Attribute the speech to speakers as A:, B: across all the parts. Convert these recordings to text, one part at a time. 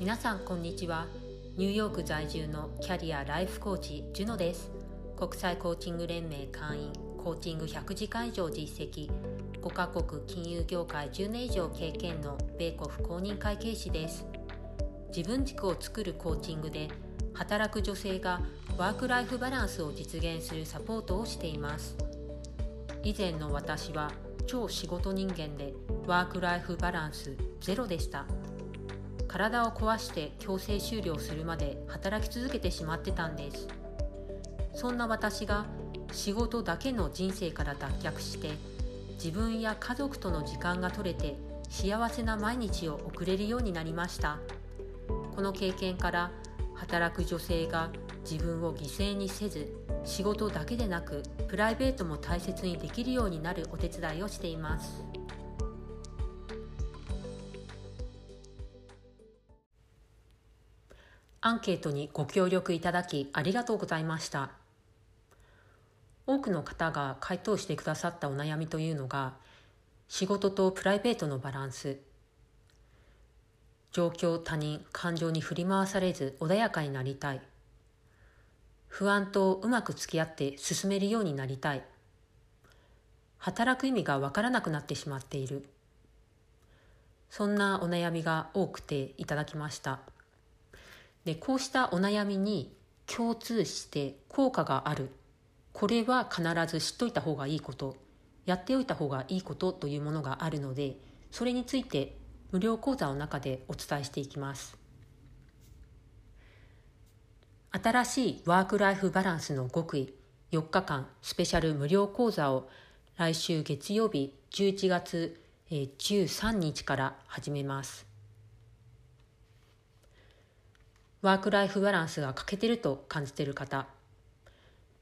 A: 皆さんこんにちは。ニューヨーク在住のキャリアライフコーチジュノです。国際コーチング連盟会員コーチング100時間以上実績5カ国金融業界10年以上経験の米国公認会計士です。自分軸を作るコーチングで働く女性がワークライフバランスを実現するサポートをしています。以前の私は超仕事人間でワークライフバランスゼロでした。体を壊して強制終了するまで働き続けてしまってたんです。そんな私が仕事だけの人生から脱却して自分や家族との時間が取れて幸せな毎日を送れるようになりました。この経験から働く女性が自分を犠牲にせず仕事だけでなくプライベートも大切にできるようになるお手伝いをしています。アンケートにご協力いただきありがとうございました。多くの方が回答してくださったお悩みというのが仕事とプライベートのバランス。状況他人感情に振り回されず穏やかになりたい。不安とうまく付き合って進めるようになりたい。働く意味がわからなくなってしまっている。そんなお悩みが多くていただきました。でこうしたお悩みに共通して効果がある。これは必ず知っといた方がいいこと。やっておいた方がいいことというものがあるのでそれについて無料講座の中でお伝えしていきます。新しいワークライフバランスの極意4日間スペシャル無料講座を来週月曜日11月13日から始めます。ワークライフバランスが欠けてると感じてる方。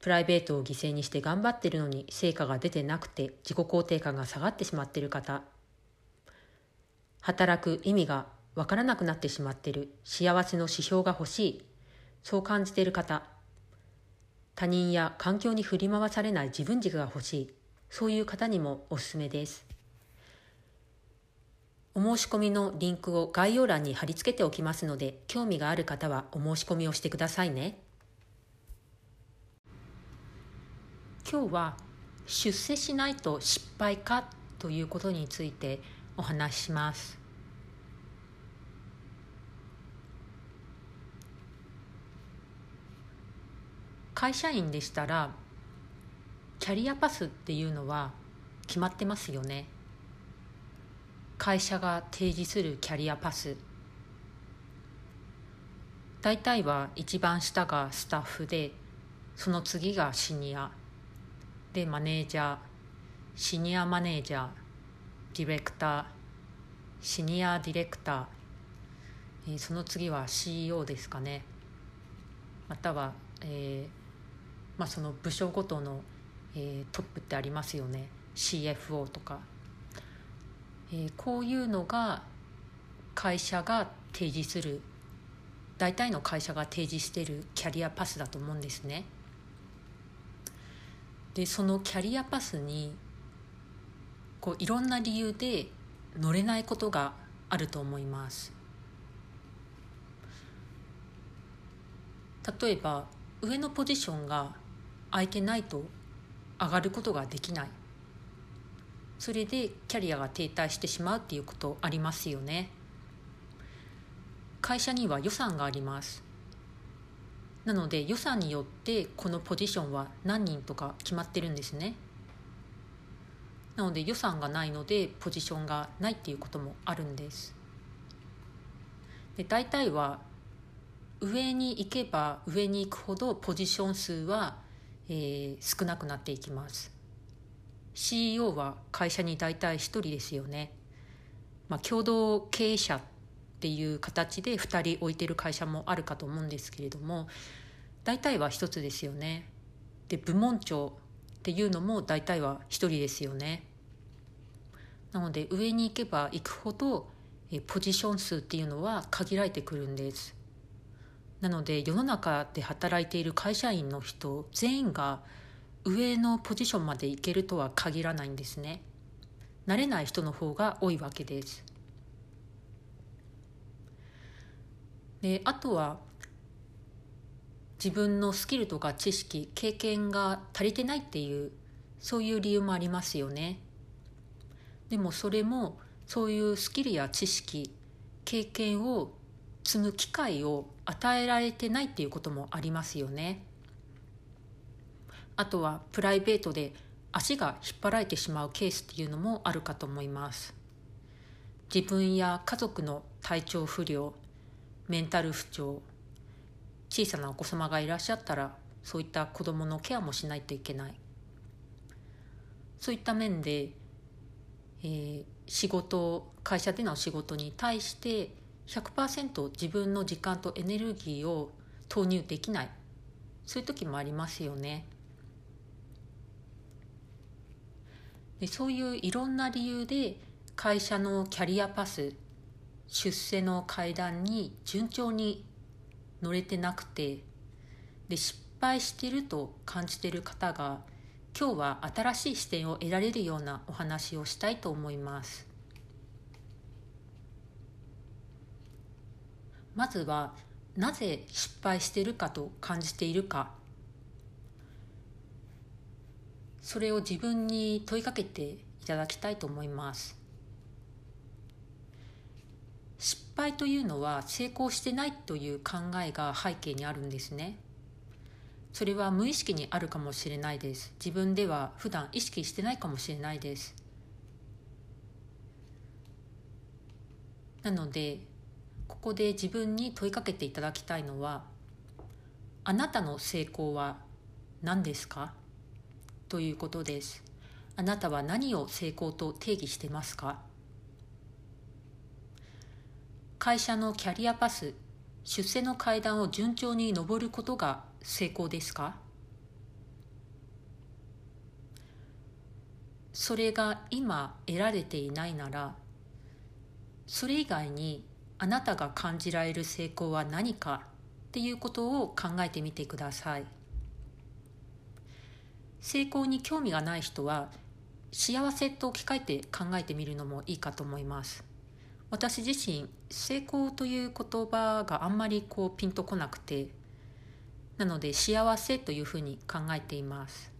A: プライベートを犠牲にして頑張ってるのに成果が出てなくて自己肯定感が下がってしまってる方。働く意味がわからなくなってしまってる。幸せの指標が欲しい。そう感じている方。他人や環境に振り回されない自分軸が欲しい。そういう方にもおすすめです。お申し込みのリンクを概要欄に貼り付けておきますので興味がある方はお申し込みをしてくださいね。今日は出世しないと失敗かということについてお話しします。会社員でしたらキャリアパスっていうのは決まってますよね。会社が提示するキャリアパス。大体は一番下がスタッフでその次がシニア。でマネージャーシニアマネージャーディレクターシニアディレクター、えー、その次は CEO ですかね。または、えーまあ、その部署ごとの、えー、トップってありますよね。CFO とか、えー、こういうのが会社が提示する大体の会社が提示しているキャリアパスだと思うんですね。でそのキャリアパスにこういろんな理由で乗れないことがあると思います例えば上のポジションが空いてないと上がることができないそれでキャリアが停滞してしまうっていうことありますよね。会社には予算があります。なので予算によってこのポジションは何人とか決まってるんですね。なので予算がないのでポジションがないっていうこともあるんです。で大体は上に行けば上に行くほどポジション数は、えー、少なくなっていきます。CEO は会社に大体1人ですよね、まあ、共同経営者っていう形で2人置いてる会社もあるかと思うんですけれども大体は1つですよね。で部門長っていうのも大体は1人ですよね。なので上に行けば行くほどポジション数っていうのは限られてくるんです。なので世の中で働いている会社員の人全員が上のポジションまで行けるとは限らないんですね。慣れない人の方が多いわけです。であとは自分のスキルとか知識経験が足りてないっていうそういう理由もありますよね。でもそれもそういうスキルや知識経験を積む機会を与えられてないっていうこともありますよね。あとはプライベートで足が引っ張られてしまうケースっていうのもあるかと思います。自分や家族の体調不良メンタル不調小さなお子様がいらっしゃったらそういった子どものケアもしないといけない。そういった面で、えー、仕事会社での仕事に対して100%自分の時間とエネルギーを投入できない。そういう時もありますよね。でそういういろんな理由で会社のキャリアパス出世の階段に順調に乗れてなくてで失敗してると感じてる方が今日は新しい視点を得られるようなお話をしたいと思います。まずはなぜ失敗しているかと感じているか。それを自分に問いかけていただきたいと思います。失敗というのは成功してないという考えが背景にあるんですね。それは無意識にあるかもしれないです。自分では普段意識してないかもしれないです。なのでここで自分に問いかけていただきたいのはあなたの成功は何ですか？ということです。あなたは何を成功と定義してますか？会社のキャリアパス出世の階段を順調に上ることが成功ですか？それが今得られていないならそれ以外にあなたが感じられる成功は何かっていうことを考えてみてください。成功に興味がない人は幸せと置き換えて考えてみるのもいいかと思います。私自身成功という言葉があんまりこうピンとこなくてなので幸せというふうに考えています。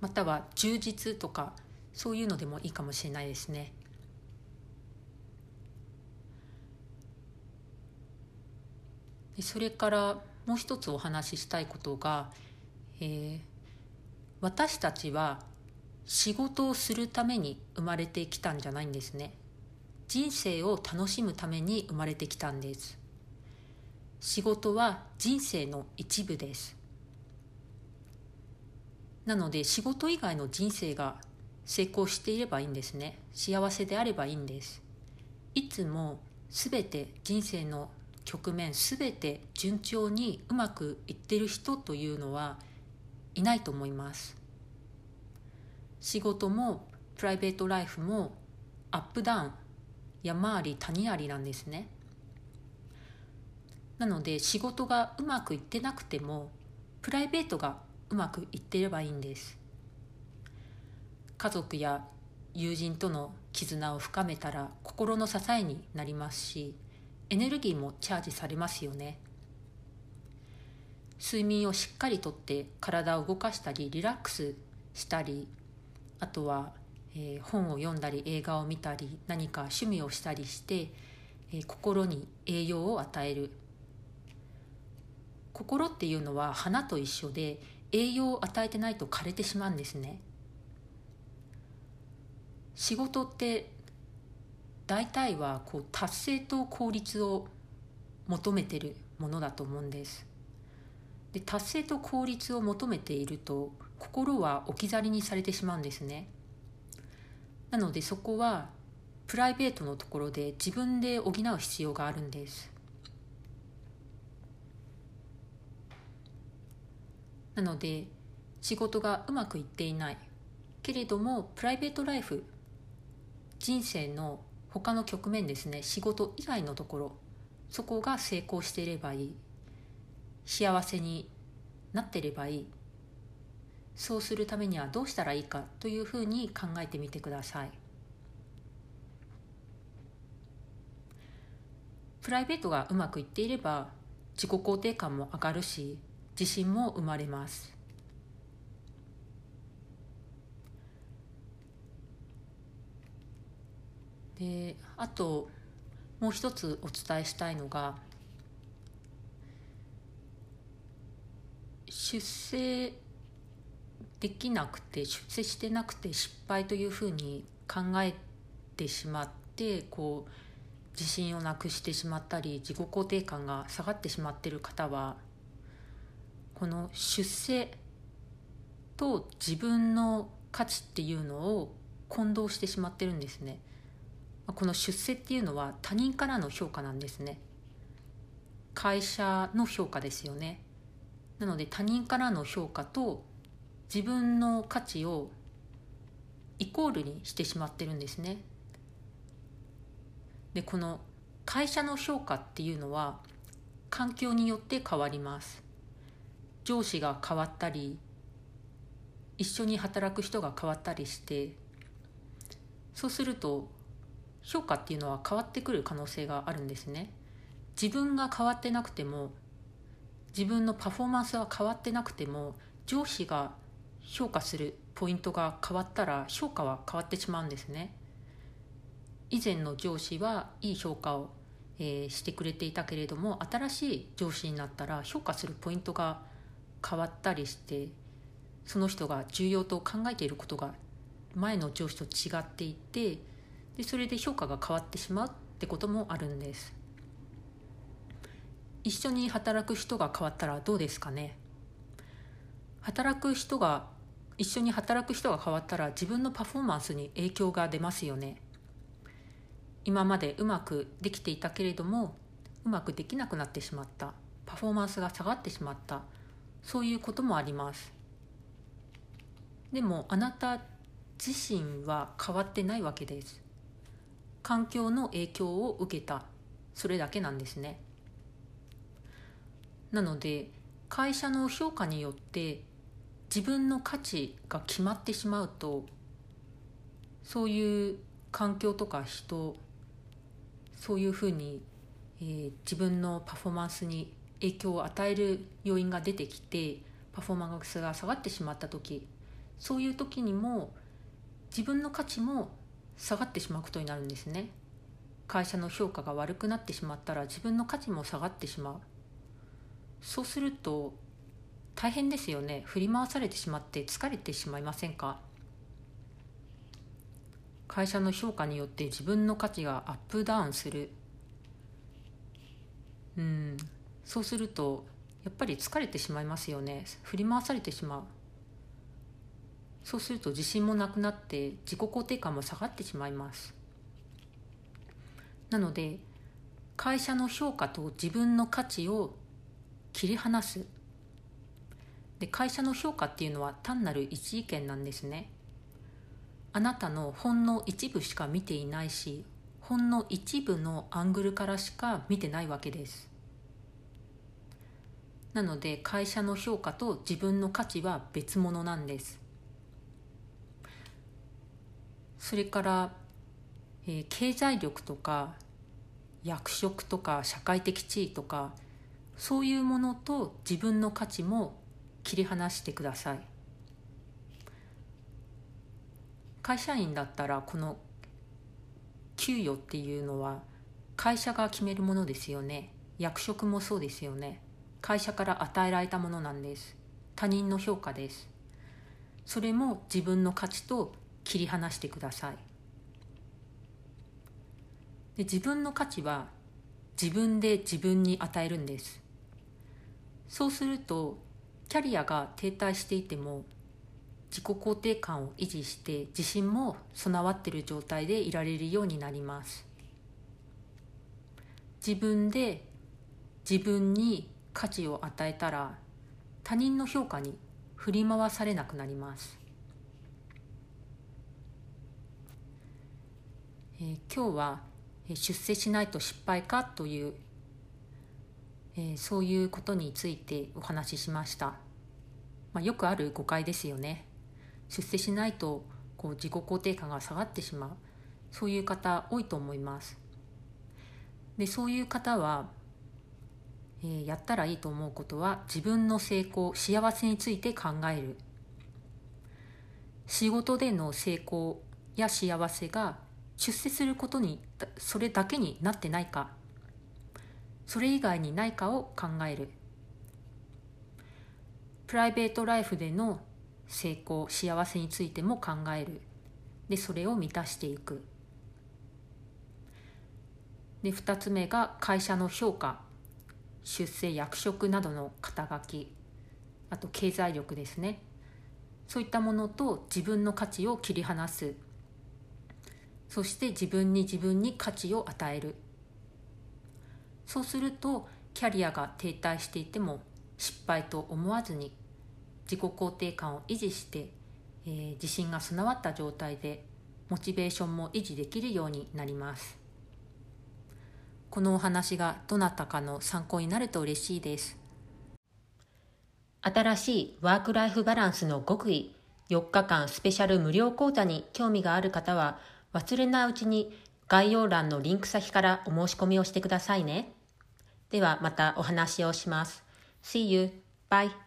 A: または充実とかそういうのでもいいかもしれないですね。それからもう一つお話ししたいことが、えー、私たちは仕事をするために生まれてきたんじゃないんですね。人生を楽しむために生まれてきたんです。仕事は人生の一部です。なので仕事以外の人生が成功していればいいんですね。幸せであればいいんです。いつも全て人生の局面全て順調にうまくいってる人というのはいないと思います。仕事もプライベートライフもアップダウン山あり谷ありなんですね。なので仕事がうまくいってなくてもプライベートがうまくいってればいいんです。家族や友人との絆を深めたら心の支えになりますしエネルギーもチャージされますよね。睡眠をしっかりとって体を動かしたりリラックスしたりあとは、えー、本を読んだり映画を見たり何か趣味をしたりして、えー、心に栄養を与える。心っていうのは花と一緒で栄養を与えてないと枯れてしまうんですね。仕事って大体はこう達成と効率を求めてるものだと思うんです。で達成と効率を求めていると心は置き去りにされてしまうんですね。なのでそこはプライベートのところで自分で補う必要があるんです。なので仕事がうまくいっていない。けれどもプライベートライフ人生の他の局面ですね仕事以外のところそこが成功していればいい幸せになっていればいいそうするためにはどうしたらいいかというふうに考えてみてください。プライベートがうまくいっていれば自己肯定感も上がるし自信も生まれます。であともう一つお伝えしたいのが出世できなくて出世してなくて失敗というふうに考えてしまってこう自信をなくしてしまったり自己肯定感が下がってしまっている方はこの出世と自分の価値っていうのを混同してしまってるんですね。この出世っていうのは他人からの評価なんですね。会社の評価ですよね。なので他人からの評価と自分の価値をイコールにしてしまってるんですね。でこの会社の評価っていうのは環境によって変わります上司が変わったり一緒に働く人が変わったりしてそうすると評価っていうのは変わってくる可能性があるんですね。自分が変わってなくても自分のパフォーマンスは変わってなくても上司が評価するポイントが変わったら評価は変わってしまうんですね。以前の上司はいい評価を、えー、してくれていたけれども新しい上司になったら評価するポイントが変わったりしてその人が重要と考えていることが前の上司と違っていてでそれで評価が変わってしまうってこともあるんです。一緒に働く人が変わったらどうですかね？働く人が一緒に働く人が変わったら自分のパフォーマンスに影響が出ますよね。今までうまくできていたけれどもうまくできなくなってしまった。パフォーマンスが下がってしまった。そういうこともあります。でもあなた自身は変わってないわけです。環境の影響を受けた。それだけなんですね。なので会社の評価によって自分の価値が決まってしまうとそういう環境とか人そういうふうに、えー、自分のパフォーマンスに影響を与える要因が出てきてパフォーマンスが下がってしまった時そういう時にも自分の価値も下がってしまうことになるんですね。会社の評価が悪くなってしまったら自分の価値も下がってしまう。そうすると大変ですよね。振り回されてしまって疲れてしまいませんか？会社の評価によって自分の価値がアップダウンする。うん。そうするとやっぱり疲れてしまいますよね。振り回されてしまう。そうすると自信もなくなって自己肯定感も下がってしまいます。なので会社の評価と自分の価値を切り離す。で会社の評価っていうのは単なる一意見なんですね。あなたのほんの一部しか見ていないしほんの一部のアングルからしか見てないわけです。なので会社の評価と自分の価値は別物なんです。それから、えー、経済力とか役職とか社会的地位とかそういうものと自分の価値も切り離してください。会社員だったらこの給与っていうのは会社が決めるものですよね。役職もそうですよね。会社から与えられたものなんです。他人の評価です。それも自分の価値と切り離してください。で自分の価値は自分で自分に与えるんです。そうするとキャリアが停滞していても自己肯定感を維持して自信も備わっている状態でいられるようになります。自分で自分に価値を与えたら他人の評価に振り回されなくなります、えー、今日は出世しないと失敗かという、えー、そういうことについてお話ししました、まあ、よくある誤解ですよね。出世しないとこう自己肯定感が下がってしまう。そういう方多いと思います。でそういう方は、えー、やったらいいと思うことは自分の成功幸せについて考える。仕事での成功や幸せが出世することにそれだけになってないか。それ以外にないかを考える。プライベートライフでの成功幸せについても考える。でそれを満たしていく。で2つ目が会社の評価。出世役職などの肩書き。あと経済力ですね。そういったものと自分の価値を切り離す。そして自分に自分に価値を与える。そうするとキャリアが停滞していても失敗と思わずに自己肯定感を維持して、えー、自信が備わった状態でモチベーションも維持できるようになります。このお話がどなたかの参考になると嬉しいです。新しいワークライフバランスの極意4日間スペシャル無料講座に興味がある方は忘れないうちに概要欄のリンク先からお申し込みをしてくださいね。ではまたお話をします。See you. Bye.